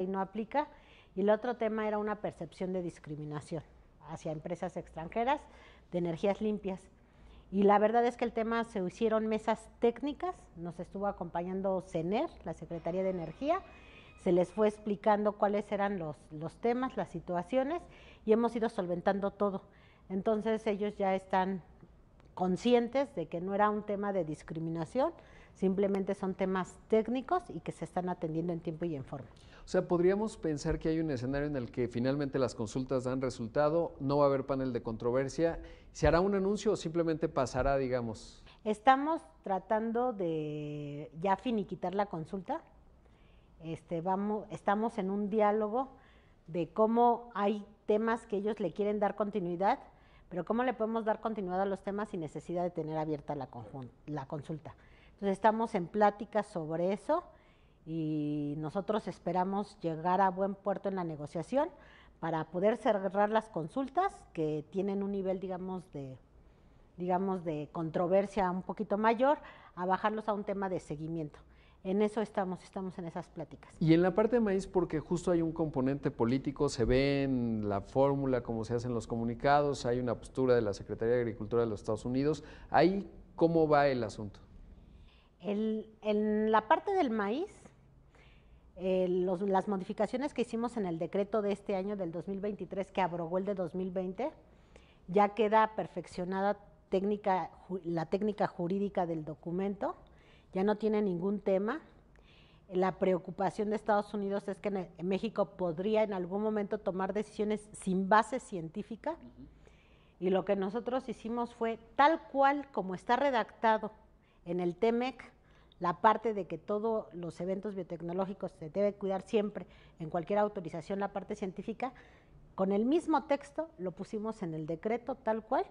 y no aplica. Y el otro tema era una percepción de discriminación hacia empresas extranjeras de energías limpias. Y la verdad es que el tema se hicieron mesas técnicas, nos estuvo acompañando CENER, la Secretaría de Energía, se les fue explicando cuáles eran los, los temas, las situaciones y hemos ido solventando todo. Entonces ellos ya están conscientes de que no era un tema de discriminación, simplemente son temas técnicos y que se están atendiendo en tiempo y en forma. O sea, podríamos pensar que hay un escenario en el que finalmente las consultas dan resultado, no va a haber panel de controversia, ¿se hará un anuncio o simplemente pasará, digamos? Estamos tratando de ya finiquitar la consulta. Este, vamos, estamos en un diálogo de cómo hay temas que ellos le quieren dar continuidad, pero cómo le podemos dar continuidad a los temas sin necesidad de tener abierta la, la consulta. Entonces estamos en pláticas sobre eso y nosotros esperamos llegar a buen puerto en la negociación para poder cerrar las consultas que tienen un nivel, digamos, de digamos de controversia un poquito mayor, a bajarlos a un tema de seguimiento. En eso estamos, estamos en esas pláticas. Y en la parte de maíz, porque justo hay un componente político, se ve en la fórmula, como se hacen los comunicados, hay una postura de la Secretaría de Agricultura de los Estados Unidos. Ahí, ¿cómo va el asunto? En la parte del maíz, las modificaciones que hicimos en el decreto de este año, del 2023, que abrogó el de 2020, ya queda perfeccionada técnica, la técnica jurídica del documento, ya no tiene ningún tema. La preocupación de Estados Unidos es que México podría en algún momento tomar decisiones sin base científica. Y lo que nosotros hicimos fue, tal cual como está redactado en el TEMEC, la parte de que todos los eventos biotecnológicos se debe cuidar siempre en cualquier autorización, la parte científica, con el mismo texto lo pusimos en el decreto tal cual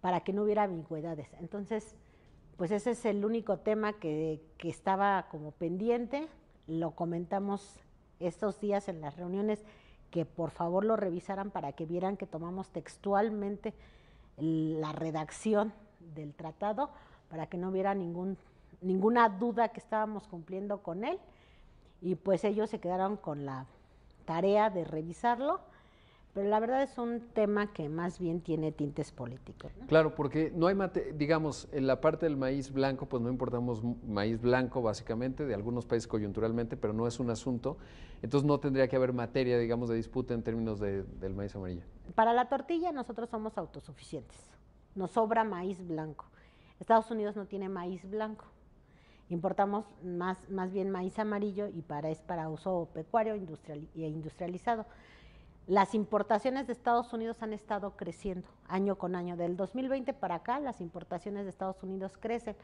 para que no hubiera ambigüedades. Entonces, pues ese es el único tema que, que estaba como pendiente, lo comentamos estos días en las reuniones, que por favor lo revisaran para que vieran que tomamos textualmente la redacción del tratado para que no hubiera ningún, ninguna duda que estábamos cumpliendo con él. Y pues ellos se quedaron con la tarea de revisarlo, pero la verdad es un tema que más bien tiene tintes políticos. Claro, porque no hay, digamos, en la parte del maíz blanco, pues no importamos maíz blanco básicamente, de algunos países coyunturalmente, pero no es un asunto, entonces no tendría que haber materia, digamos, de disputa en términos del maíz amarillo. Para la tortilla nosotros somos autosuficientes, nos sobra maíz blanco. Estados Unidos no tiene maíz blanco. Importamos más, más bien maíz amarillo y para, es para uso pecuario industrial, e industrializado. Las importaciones de Estados Unidos han estado creciendo año con año. Del 2020 para acá, las importaciones de Estados Unidos crecen.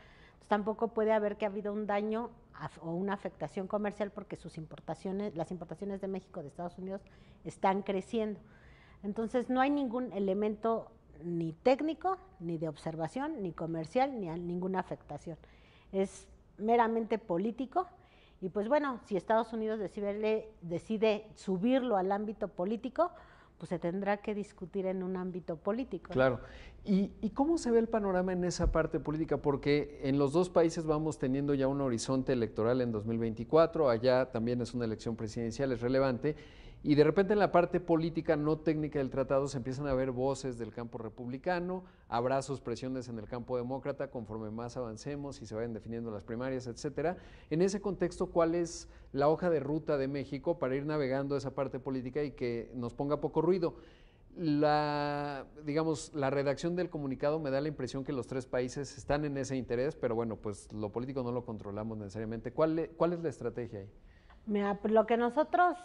tampoco puede haber que ha habido un daño o una afectación comercial porque sus importaciones, las importaciones de México de Estados Unidos están creciendo. Entonces, no hay ningún elemento ni técnico, ni de observación, ni comercial, ni a ninguna afectación. Es meramente político y pues bueno, si Estados Unidos decide, decide subirlo al ámbito político, pues se tendrá que discutir en un ámbito político. Claro. ¿Y, ¿Y, cómo se ve el panorama en esa parte política? Porque en los dos países vamos teniendo ya un horizonte electoral en 2024, allá también es una elección presidencial, es relevante, y de repente en la parte política no técnica del tratado se empiezan a ver voces del campo republicano, abrazos, presiones en el campo demócrata conforme más avancemos y se vayan definiendo las primarias, etcétera. En ese contexto, ¿cuál es la hoja de ruta de México para ir navegando esa parte política y que nos ponga poco ruido? La, digamos, la redacción del comunicado me da la impresión que los tres países están en ese interés, pero bueno, pues lo político no lo controlamos necesariamente. ¿Cuál, cuál es la estrategia ahí? Mira, lo que nosotros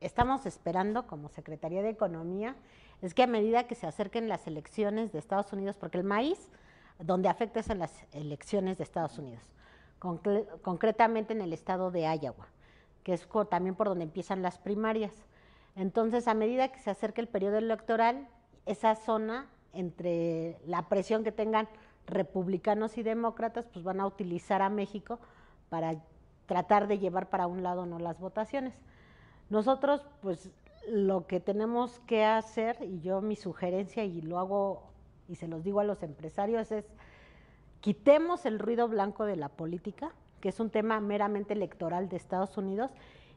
estamos esperando como Secretaría de Economía es que a medida que se acerquen las elecciones de Estados Unidos, porque el maíz donde afecta es en las elecciones de Estados Unidos, concretamente en el estado de Iowa, que es también por donde empiezan las primarias. Entonces, a medida que se acerque el periodo electoral, esa zona entre la presión que tengan republicanos y demócratas, pues van a utilizar a México para tratar de llevar para un lado no las votaciones. Nosotros, pues, lo que tenemos que hacer, y yo mi sugerencia, y lo hago y se los digo a los empresarios, es quitemos el ruido blanco de la política, que es un tema meramente electoral de Estados Unidos,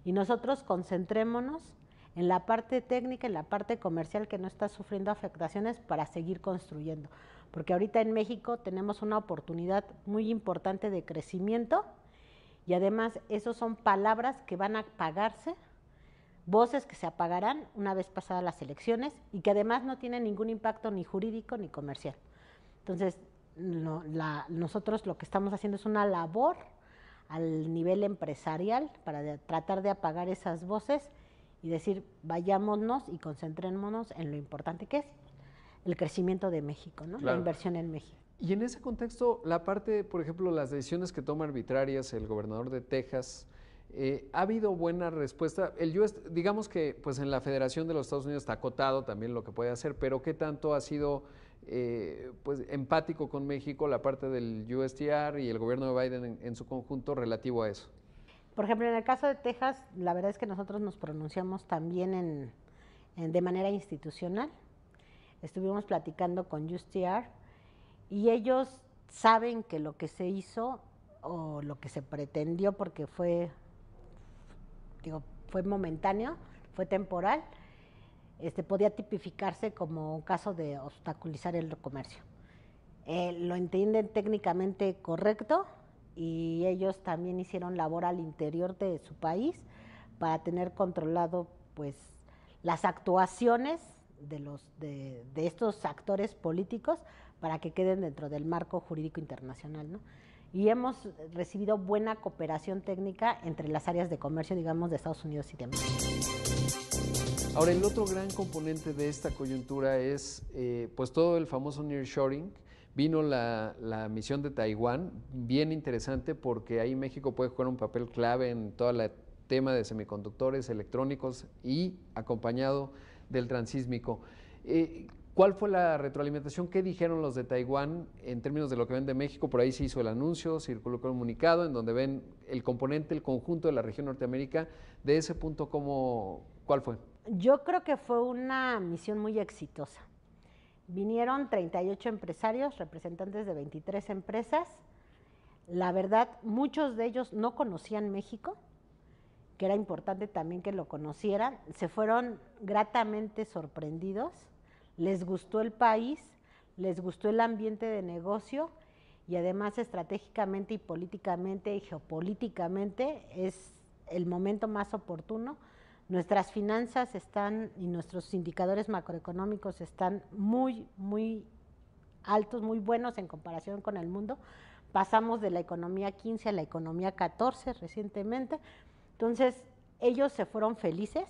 Y nosotros concentrémonos en la parte técnica, en la parte comercial que no está sufriendo afectaciones para seguir construyendo. Porque ahorita en México tenemos una oportunidad muy importante de crecimiento y además esos son palabras que van a pagarse, voces que se apagarán una vez pasadas las elecciones y que además no tienen ningún impacto ni jurídico ni comercial. Entonces, nosotros lo que estamos haciendo es una labor al nivel empresarial para tratar de apagar esas voces y decir, vayámonos y concentrémonos en lo importante que es el crecimiento de México, ¿no? la inversión en México. Y en ese contexto, la parte, por ejemplo, las decisiones que toma arbitrarias el gobernador de Texas, eh, ¿ha habido buena respuesta? El US, digamos que pues en la Federación de los Estados Unidos está acotado también lo que puede hacer, pero ¿qué tanto ha sido eh, pues empático con México la parte del USTR y el gobierno de Biden en su conjunto relativo a eso? Por ejemplo, en el caso de Texas, la verdad es que nosotros nos pronunciamos también en, de manera institucional. Estuvimos platicando con USTR y ellos saben que lo que se hizo o lo que se pretendió, porque fue, fue momentáneo, fue temporal, este, podía tipificarse como un caso de obstaculizar el comercio. Eh, lo entienden técnicamente correcto, y ellos también hicieron labor al interior de su país para tener controlado pues las actuaciones de los de, estos actores políticos para que queden dentro del marco jurídico internacional ¿no? Y hemos recibido buena cooperación técnica entre las áreas de comercio digamos de Estados Unidos y de México. Ahora el otro gran componente de esta coyuntura es eh, pues todo el famoso nearshoring Vino la, misión de Taiwán, bien interesante porque ahí México puede jugar un papel clave en todo el tema de semiconductores electrónicos y acompañado del transísmico. Eh, ¿Cuál fue la retroalimentación? ¿Qué dijeron los de Taiwán en términos de lo que ven de México? Por ahí se hizo el anuncio, circuló comunicado, en donde ven el componente, el conjunto de la región Norteamérica. De ese punto, ¿cómo, ¿cuál fue? Yo creo que fue una misión muy exitosa. Vinieron 38 empresarios, representantes de 23 empresas. La verdad, muchos de ellos no conocían México, que era importante también que lo conocieran. Se fueron gratamente sorprendidos, les gustó el país, les gustó el ambiente de negocio y además estratégicamente y políticamente y geopolíticamente es el momento más oportuno Nuestras finanzas están y nuestros indicadores macroeconómicos están muy, muy altos, muy buenos en comparación con el mundo. Pasamos de la economía 15 a la economía 14 recientemente. Entonces, ellos se fueron felices.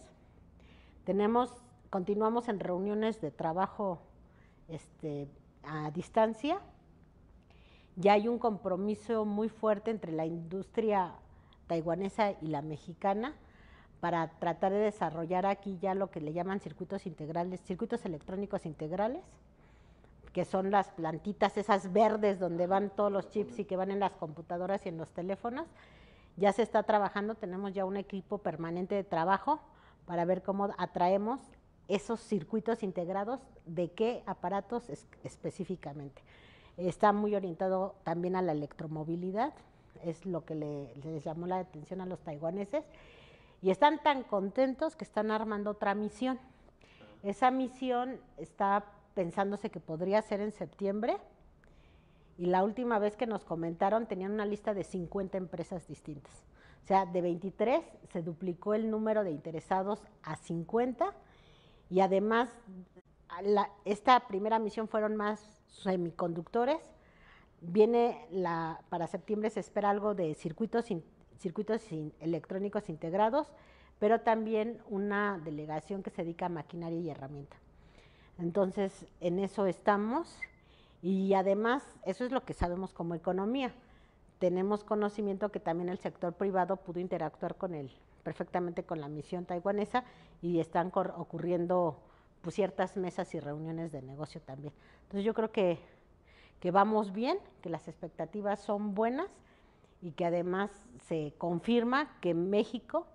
Tenemos, continuamos en reuniones de trabajo este, a distancia. Ya hay un compromiso muy fuerte entre la industria taiwanesa y la mexicana para tratar de desarrollar aquí ya lo que le llaman circuitos integrales, circuitos electrónicos integrales, que son las plantitas esas verdes donde van todos los chips y que van en las computadoras y en los teléfonos. Ya se está trabajando, tenemos ya un equipo permanente de trabajo para ver cómo atraemos esos circuitos integrados, de qué aparatos específicamente. Está muy orientado también a la electromovilidad, es lo que les llamó la atención a los taiwaneses y están tan contentos que están armando otra misión. Esa misión está pensándose que podría ser en septiembre. Y la última vez que nos comentaron tenían una lista de 50 empresas distintas. O sea, de 23 se duplicó el número de interesados a 50 y además esta primera misión fueron más semiconductores. Viene la, para septiembre se espera algo de circuitos circuitos electrónicos integrados, pero también una delegación que se dedica a maquinaria y herramienta. Entonces, en eso estamos y además eso es lo que sabemos como economía. Tenemos conocimiento que también el sector privado pudo interactuar con él perfectamente con la misión taiwanesa y están ocurriendo pues, ciertas mesas y reuniones de negocio también. Entonces yo creo que, que vamos bien, que las expectativas son buenas y que además se confirma que México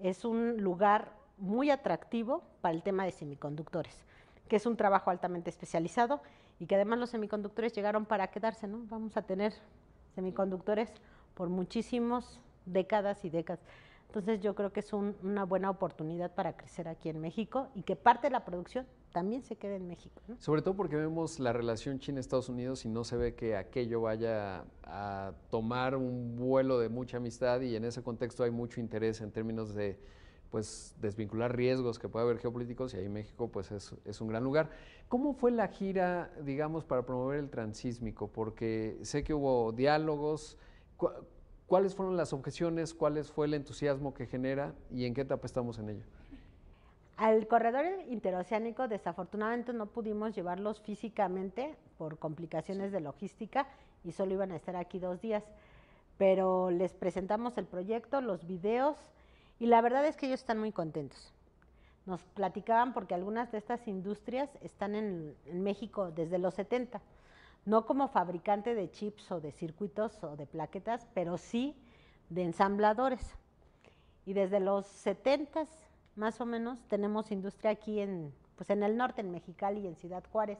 es un lugar muy atractivo para el tema de semiconductores, que es un trabajo altamente especializado y que además los semiconductores llegaron para quedarse, ¿no? Vamos a tener semiconductores por muchísimas décadas y décadas. Entonces yo creo que es una buena oportunidad para crecer aquí en México y que parte de la producción también se quede en México. Sobre todo porque vemos la relación China-Estados Unidos y no se ve que aquello vaya a tomar un vuelo de mucha amistad y en ese contexto hay mucho interés en términos de pues desvincular riesgos que puede haber geopolíticos y ahí México pues es, es, un gran lugar. ¿Cómo fue la gira, digamos, para promover el transísmico? Porque sé que hubo diálogos. ¿Cuáles fueron las objeciones? ¿Cuál fue el entusiasmo que genera? ¿Y en qué etapa estamos en ello? Al corredor interoceánico desafortunadamente no pudimos llevarlos físicamente por complicaciones de logística y solo iban a estar aquí dos días. Pero les presentamos el proyecto, los videos y la verdad es que ellos están muy contentos. Nos platicaban porque algunas de estas industrias están en, en México desde los 70 no como fabricante de chips o de circuitos o de plaquetas, pero sí de ensambladores. Y desde los 70 más o menos tenemos industria aquí en, pues en el norte, en Mexicali y en Ciudad Juárez.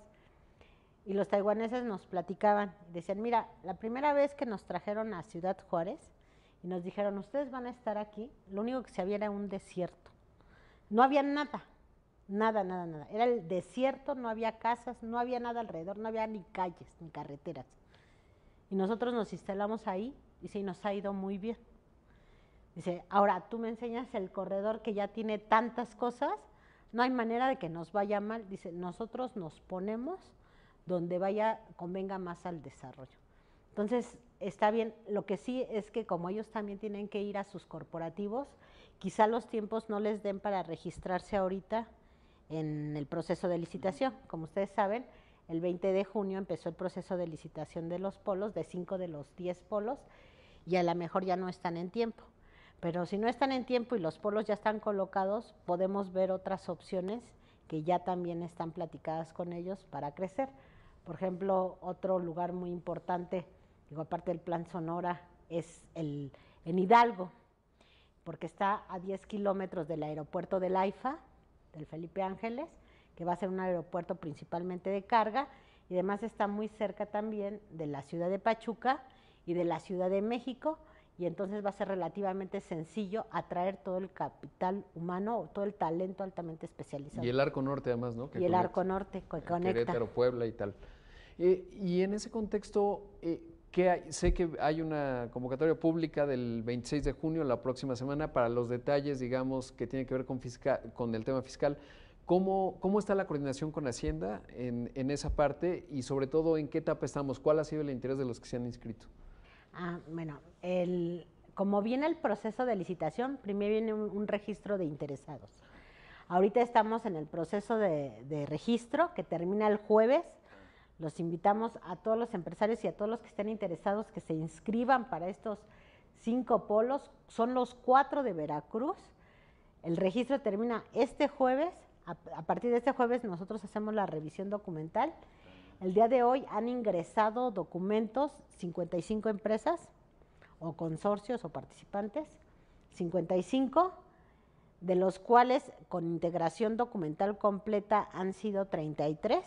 Y los taiwaneses nos platicaban, decían, mira, la primera vez que nos trajeron a Ciudad Juárez y nos dijeron, ustedes van a estar aquí, lo único que se había era un desierto. No había nada, Nada, nada, nada. Era el desierto, no había casas, no había nada alrededor, no había ni calles, ni carreteras. Y nosotros nos instalamos ahí, y nos ha ido muy bien. Dice, ahora tú me enseñas el corredor que ya tiene tantas cosas, no hay manera de que nos vaya mal. Dice, nosotros nos ponemos donde vaya, convenga más al desarrollo. Entonces, está bien. Lo que sí es que como ellos también tienen que ir a sus corporativos, quizá los tiempos no les den para registrarse ahorita en el proceso de licitación. Como ustedes saben, el 20 de junio empezó el proceso de licitación de los polos, de 5 de los 10 polos, y a lo mejor ya no están en tiempo. Pero si no están en tiempo y los polos ya están colocados, podemos ver otras opciones que ya también están platicadas con ellos para crecer. Por ejemplo, otro lugar muy importante, digo, aparte del Plan Sonora, es el, en Hidalgo, porque está a 10 kilómetros del aeropuerto del AIFA, del Felipe Ángeles, que va a ser un aeropuerto principalmente de carga, y además está muy cerca también de la ciudad de Pachuca y de la Ciudad de México, y entonces va a ser relativamente sencillo atraer todo el capital humano o todo el talento altamente especializado. Y el Arco Norte además, ¿no? y el Arco Norte que conecta. Querétaro, Puebla y tal. Eh, y en ese contexto, eh, ¿qué sé que hay una convocatoria pública del 26 de junio, la próxima semana, para los detalles, digamos, que tienen que ver con, con el tema fiscal. ¿Cómo, ¿Cómo, está la coordinación con Hacienda en, en, esa parte y sobre todo en qué etapa estamos? ¿Cuál ha sido el interés de los que se han inscrito? Ah, bueno, el, como viene el proceso de licitación, primero viene un, registro de interesados. Ahorita estamos en el proceso de, de, registro que termina el jueves. Los invitamos a todos los empresarios y a todos los que estén interesados que se inscriban para estos cinco polos. Son los cuatro de Veracruz. El registro termina este jueves. A, a partir de este jueves nosotros hacemos la revisión documental el día de hoy han ingresado documentos 55 empresas o consorcios o participantes, 55, de los cuales con integración documental completa han sido 33.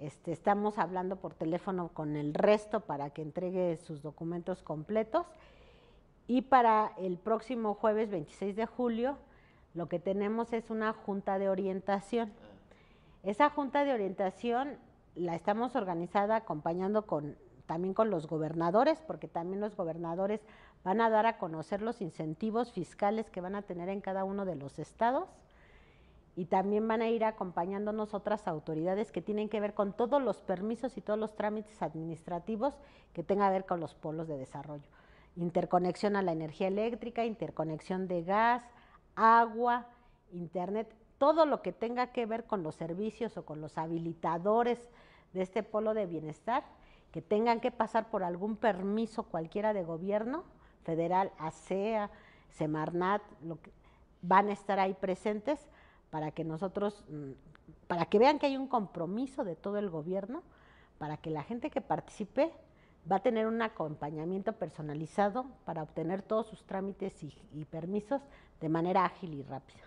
Este, estamos hablando por teléfono con el resto para que entregue sus documentos completos. Y para el próximo jueves 26 de julio, lo que tenemos es una junta de orientación. Esa junta de orientación la estamos organizada acompañando con también con los gobernadores, porque también los gobernadores van a dar a conocer los incentivos fiscales que van a tener en cada uno de los estados y también van a ir acompañándonos otras autoridades que tienen que ver con todos los permisos y todos los trámites administrativos que tengan que ver con los polos de desarrollo. Interconexión a la energía eléctrica, interconexión de gas, agua, internet, todo lo que tenga que ver con los servicios o con los habilitadores de este polo de bienestar, que tengan que pasar por algún permiso cualquiera de gobierno, federal, ASEA, Semarnat, lo que, van a estar ahí presentes para que nosotros, mm, para que vean que hay un compromiso de todo el gobierno, para que la gente que participe va a tener un acompañamiento personalizado para obtener todos sus trámites y, y permisos de manera ágil y rápida.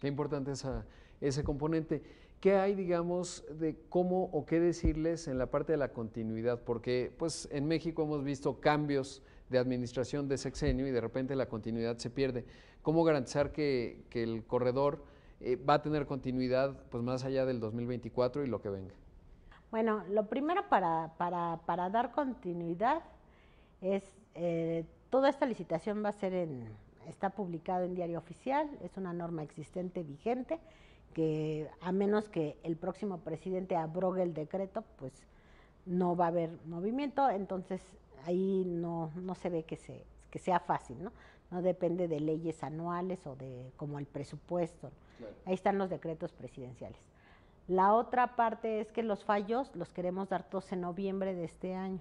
Qué importante esa, ese componente. ¿Qué hay, digamos, de cómo o qué decirles en la parte de la continuidad? Porque pues en México hemos visto cambios de administración de sexenio y de repente la continuidad se pierde. ¿Cómo garantizar que, el corredor eh, va a tener continuidad pues más allá del 2024 y lo que venga? Bueno, lo primero para, para, dar continuidad es, eh, toda esta licitación va a ser en, está publicado en diario oficial, es una norma existente vigente, que a menos que el próximo presidente abrogue el decreto, pues no va a haber movimiento, entonces ahí no, no se ve que, se, que sea fácil, ¿no? No depende de leyes anuales o de como el presupuesto. Ahí están los decretos presidenciales. La otra parte es que los fallos los queremos dar todos en noviembre de este año.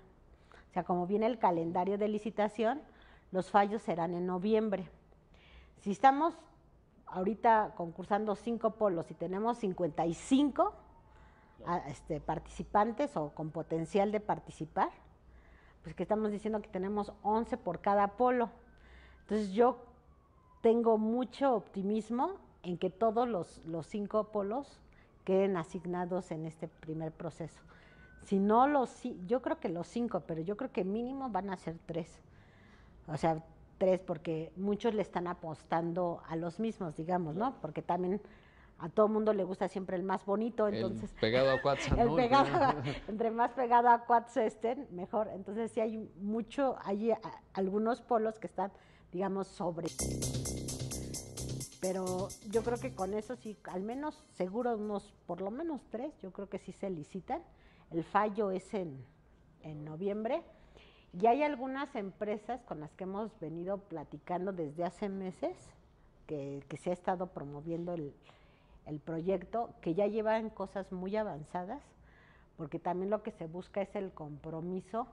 O sea, como viene el calendario de licitación, los fallos serán en noviembre. Si estamos ahorita concursando cinco polos y tenemos 55 ah, este, participantes o con potencial de participar, pues que estamos diciendo que tenemos 11 por cada polo. Entonces yo tengo mucho optimismo en que todos los, los cinco polos queden asignados en este primer proceso. Si no los, yo creo que los cinco, pero yo creo que mínimo van a ser tres. O sea, tres, porque muchos le están apostando a los mismos, digamos, ¿no? Porque también a todo mundo le gusta siempre el más bonito, entonces... El pegado a Quats, el pegado entre más pegado a Quats estén, mejor. Entonces sí hay mucho, hay algunos polos que están, digamos, sobre... Pero yo creo que con eso sí, al menos seguro unos, por lo menos tres, yo creo que sí se licitan. El fallo es en, en noviembre y hay algunas empresas con las que hemos venido platicando desde hace meses, que, se ha estado promoviendo el, proyecto, que ya llevan cosas muy avanzadas, porque también lo que se busca es el compromiso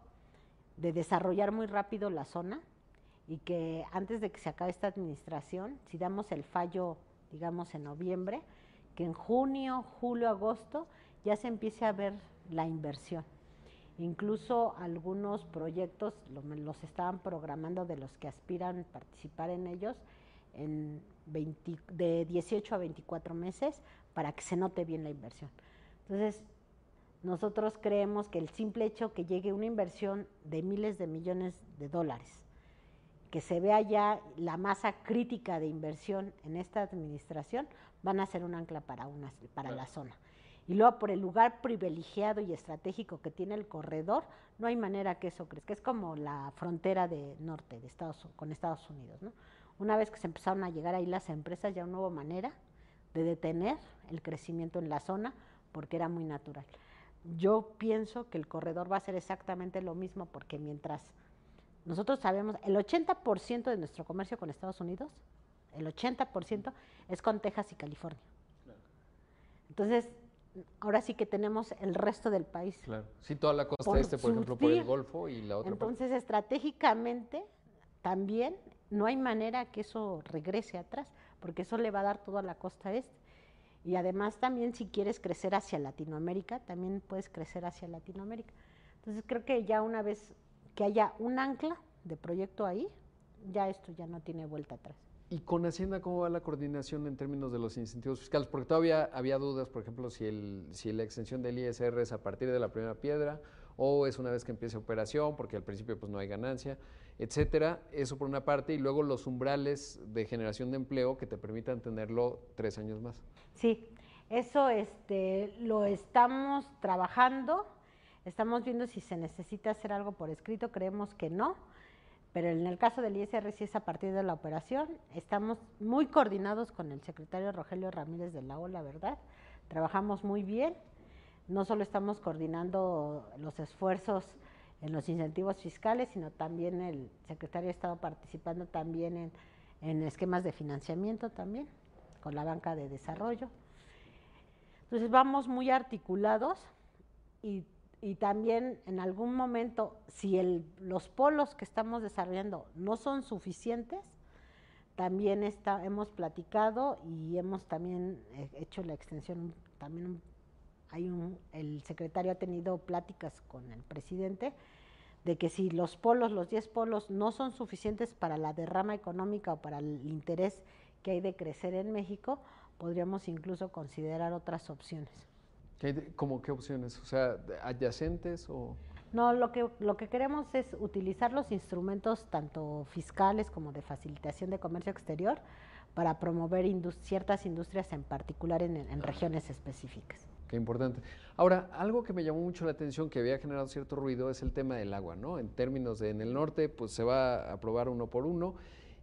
de desarrollar muy rápido la zona y que antes de que se acabe esta administración, si damos el fallo, digamos, en noviembre, que en junio, julio, agosto ya se empiece a ver la inversión. Incluso algunos proyectos los estaban programando de los que aspiran participar en ellos en de 18 a 24 meses para que se note bien la inversión. Entonces, nosotros creemos que el simple hecho que llegue una inversión de miles de millones de dólares, que se vea ya la masa crítica de inversión en esta administración, van a ser un ancla para, una, para la zona y luego por el lugar privilegiado y estratégico que tiene el corredor, no hay manera que eso crezca. Es como la frontera de norte de Estados, con Estados Unidos. ¿no? Una vez que se empezaron a llegar ahí las empresas, ya no hubo manera de detener el crecimiento en la zona porque era muy natural. Yo pienso que el corredor va a ser exactamente lo mismo porque mientras nosotros sabemos, el 80% de nuestro comercio con Estados Unidos, el 80% es con Texas y California. Entonces, ahora sí que tenemos el resto del país. Claro. Sí, toda la costa este, por ejemplo, por el Golfo y la otra. Entonces, estratégicamente, también no hay manera que eso regrese atrás, porque eso le va a dar toda la costa este. Y además también si quieres crecer hacia Latinoamérica, también puedes crecer hacia Latinoamérica. Entonces creo que ya una vez que haya un ancla de proyecto ahí, ya esto ya no tiene vuelta atrás. ¿Y con Hacienda cómo va la coordinación en términos de los incentivos fiscales? Porque todavía había dudas, por ejemplo, si, el, si la extensión del ISR es a partir de la primera piedra o es una vez que empiece operación, porque al principio pues no hay ganancia, etcétera. Eso por una parte, y luego los umbrales de generación de empleo que te permitan tenerlo tres años más. Sí, eso este, lo estamos trabajando, estamos viendo si se necesita hacer algo por escrito, creemos que no pero en el caso del ISR sí es a partir de la operación. Estamos muy coordinados con el secretario Rogelio Ramírez de la O, la verdad. Trabajamos muy bien. No solo estamos coordinando los esfuerzos en los incentivos fiscales, sino también el secretario ha estado participando también en, en esquemas de financiamiento también, con la banca de desarrollo. Entonces vamos muy articulados y y también en algún momento, si el, los polos que estamos desarrollando no son suficientes, también está, hemos platicado y hemos también eh, hecho la extensión, también hay un, el secretario ha tenido pláticas con el presidente de que si los polos, los 10 polos, no son suficientes para la derrama económica o para el interés que hay de crecer en México, podríamos incluso considerar otras opciones. ¿Cómo qué opciones? O sea, adyacentes o... No, lo que, lo que queremos es utilizar los instrumentos tanto fiscales como de facilitación de comercio exterior para promover ciertas industrias en particular en, regiones específicas. Qué importante. Ahora, algo que me llamó mucho la atención, que había generado cierto ruido, es el tema del agua, ¿no? En términos de en el norte, pues se va a aprobar uno por uno,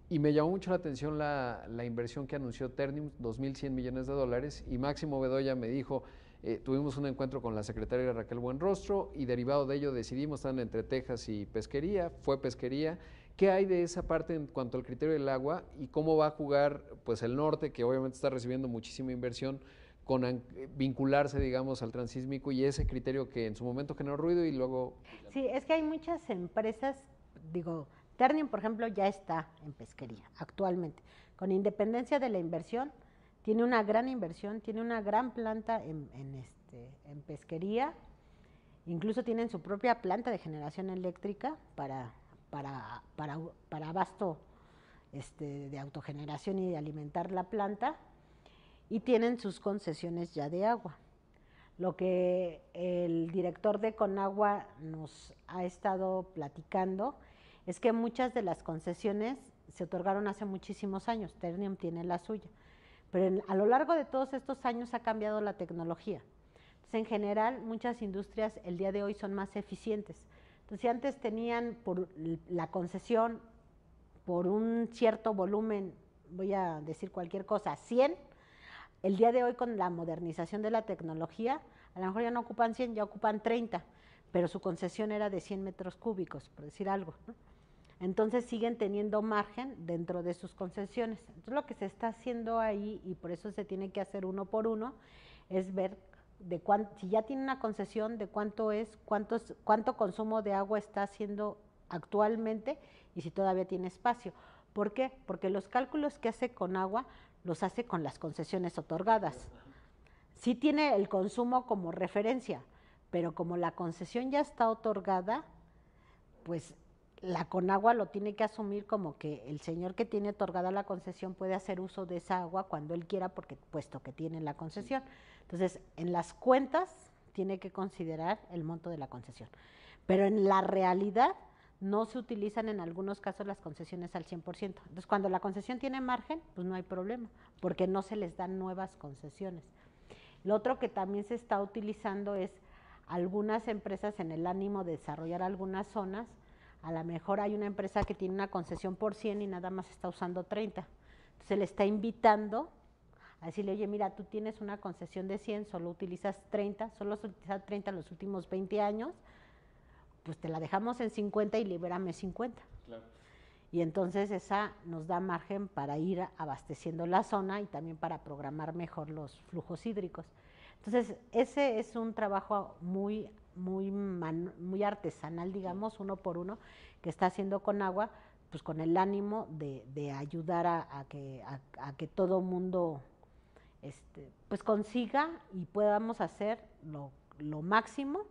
y me llamó mucho la atención la, la inversión que anunció Ternium, 2.100 millones de dólares, y Máximo Bedoya me dijo, eh, tuvimos un encuentro con la secretaria Raquel Buenrostro y derivado de ello decidimos estar entre Texas y pesquería, fue pesquería. ¿Qué hay de esa parte en cuanto al criterio del agua y cómo va a jugar pues el norte, que obviamente está recibiendo muchísima inversión, con vincularse, digamos, al transísmico y ese criterio que en su momento generó ruido y luego... Sí, es que hay muchas empresas, digo, Ternium, por ejemplo, ya está en pesquería actualmente. Con independencia de la inversión, tiene una gran inversión, tiene una gran planta en, este, en pesquería, incluso tienen su propia planta de generación eléctrica para abasto este, de autogeneración y de alimentar la planta, y tienen sus concesiones ya de agua. Lo que el director de Conagua nos ha estado platicando es que muchas de las concesiones se otorgaron hace muchísimos años, Ternium tiene la suya pero a lo largo de todos estos años ha cambiado la tecnología. Entonces, en general, muchas industrias el día de hoy son más eficientes. Entonces, si antes tenían por la concesión por un cierto volumen, voy a decir cualquier cosa, 100, el día de hoy con la modernización de la tecnología, a lo mejor ya no ocupan 100, ya ocupan 30, pero su concesión era de 100 metros cúbicos, por decir algo. Entonces siguen teniendo margen dentro de sus concesiones. Entonces lo que se está haciendo ahí, y por eso se tiene que hacer uno por uno, es ver de cuánto, si ya tiene una concesión, de cuánto es, cuántos, cuánto consumo de agua está haciendo actualmente y si todavía tiene espacio. ¿Por qué? Porque los cálculos que hace con agua los hace con las concesiones otorgadas. Sí tiene el consumo como referencia, pero como la concesión ya está otorgada, pues la Conagua lo tiene que asumir como que el señor que tiene otorgada la concesión puede hacer uso de esa agua cuando él quiera, porque puesto que tiene la concesión. Entonces, en las cuentas tiene que considerar el monto de la concesión. Pero en la realidad no se utilizan en algunos casos las concesiones al 100%. Entonces, cuando la concesión tiene margen, pues no hay problema, porque no se les dan nuevas concesiones. Lo otro que también se está utilizando es algunas empresas en el ánimo de desarrollar algunas zonas, a lo mejor hay una empresa que tiene una concesión por 100 y nada más está usando 30. Entonces le está invitando a decirle, oye, mira, tú tienes una concesión de 100, solo utilizas 30, solo has utilizado 30 en los últimos 20 años, pues te la dejamos en 50 y libérame 50. Y entonces esa nos da margen para ir abasteciendo la zona y también para programar mejor los flujos hídricos. Entonces, ese es un trabajo muy muy, muy artesanal, digamos, uno por uno, que está haciendo con agua, pues con el ánimo de, ayudar a, que, a, que todo mundo este, pues consiga y podamos hacer lo, lo, máximo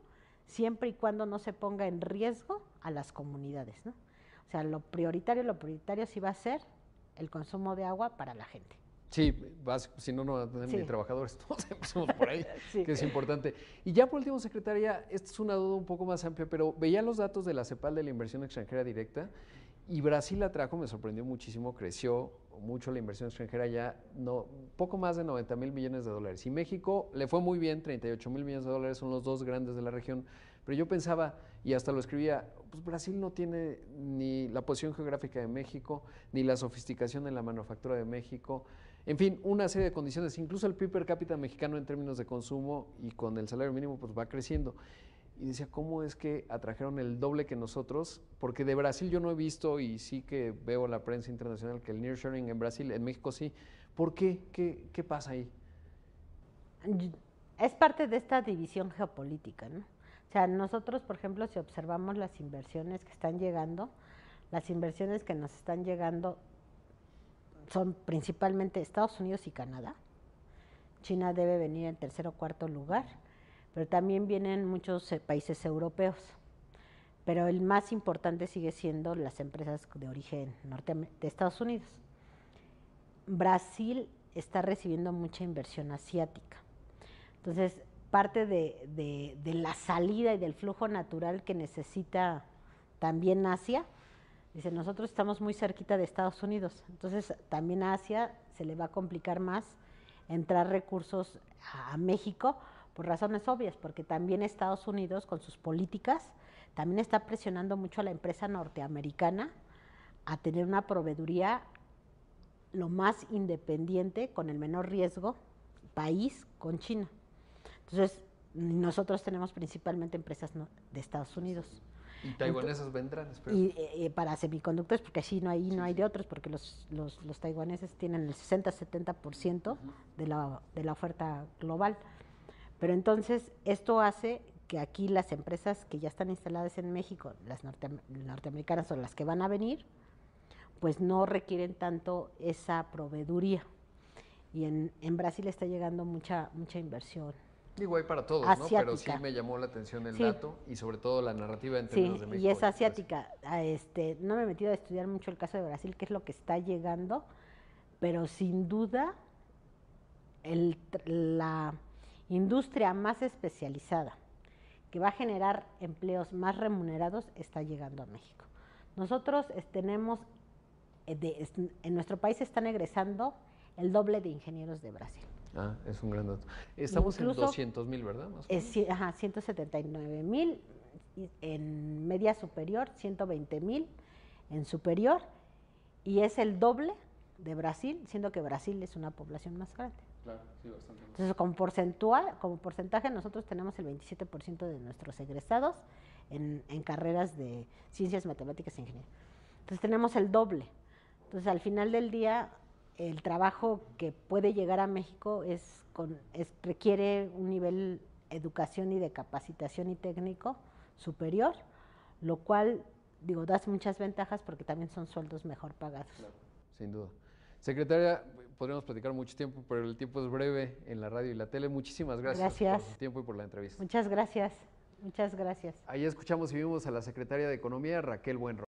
siempre y cuando no se ponga en riesgo a las comunidades. ¿no? O sea, lo prioritario, lo prioritario sí va a ser el consumo de agua para la gente. Sí, si no, no tener ni trabajadores, todos empezamos por ahí, que es importante. Y ya por último, secretaria, esta es una duda un poco más amplia, pero veía los datos de la CEPAL de la inversión extranjera directa y Brasil la trajo, me sorprendió muchísimo, creció mucho la inversión extranjera ya, no, poco más de 90 mil millones de dólares. Y México le fue muy bien, 38 mil millones de dólares, son los dos grandes de la región, pero yo pensaba, y hasta lo escribía, pues Brasil no tiene ni la posición geográfica de México, ni la sofisticación en la manufactura de México, en fin, una serie de condiciones, incluso el PIB per cápita mexicano en términos de consumo y con el salario mínimo pues va creciendo. Y decía, ¿cómo es que atrajeron el doble que nosotros? Porque de Brasil yo no he visto y sí que veo la prensa internacional que el nearshoring en Brasil, en México sí. ¿Por qué? ¿Qué, qué pasa ahí? Es parte de esta división geopolítica, ¿no? O sea, nosotros, por ejemplo, si observamos las inversiones que están llegando, las inversiones que nos están llegando son principalmente Estados Unidos y Canadá. China debe venir en tercer o cuarto lugar, pero también vienen muchos eh, países europeos. Pero el más importante sigue siendo las empresas de origen norte de Estados Unidos. Brasil está recibiendo mucha inversión asiática. Entonces, parte de, de, de, la salida y del flujo natural que necesita también Asia. Dice, nosotros estamos muy cerquita de Estados Unidos, entonces también a Asia se le va a complicar más entrar recursos a, México por razones obvias, porque también Estados Unidos con sus políticas también está presionando mucho a la empresa norteamericana a tener una proveeduría lo más independiente, con el menor riesgo, país con China. Entonces, nosotros tenemos principalmente empresas de Estados Unidos. ¿Y taiwaneses vendrán? Espero. Y eh, para semiconductores, porque así no hay, sí, no hay de otros, porque los, los, los taiwaneses tienen el 60-70% uh -huh. de, la, de la oferta global. Pero entonces, esto hace que aquí las empresas que ya están instaladas en México, las norte, norteamericanas o las que van a venir, pues no requieren tanto esa proveeduría. Y en, en Brasil está llegando mucha, mucha inversión. Digo, hay para todos, asiática. ¿no? Pero sí me llamó la atención el sí. dato y sobre todo la narrativa en términos sí, de México. y es asiática. Este, no me he metido a estudiar mucho el caso de Brasil, qué es lo que está llegando, pero sin duda el, la industria más especializada que va a generar empleos más remunerados está llegando a México. Nosotros tenemos, eh, en nuestro país están egresando el doble de ingenieros de Brasil. Ah, es un gran dato. Estamos Incluso, en 200 mil, ¿verdad? Más es, ajá, 179 mil en media superior, 120 mil en superior, y es el doble de Brasil, siendo que Brasil es una población más grande. Claro, sí, bastante. Entonces, como porcentual, como porcentaje, nosotros tenemos el 27% de nuestros egresados en, en, carreras de ciencias, matemáticas e ingeniería. Entonces, tenemos el doble. Entonces, al final del día, el trabajo que puede llegar a México es, con, es requiere un nivel de educación y de capacitación y técnico superior, lo cual, digo, da muchas ventajas porque también son sueldos mejor pagados. Claro, sin duda. Secretaria, podríamos platicar mucho tiempo, pero el tiempo es breve en la radio y la tele. Muchísimas gracias, gracias. por su tiempo y por la entrevista. Muchas gracias. Muchas gracias. Ahí escuchamos y vimos a la secretaria de Economía, Raquel Buenro.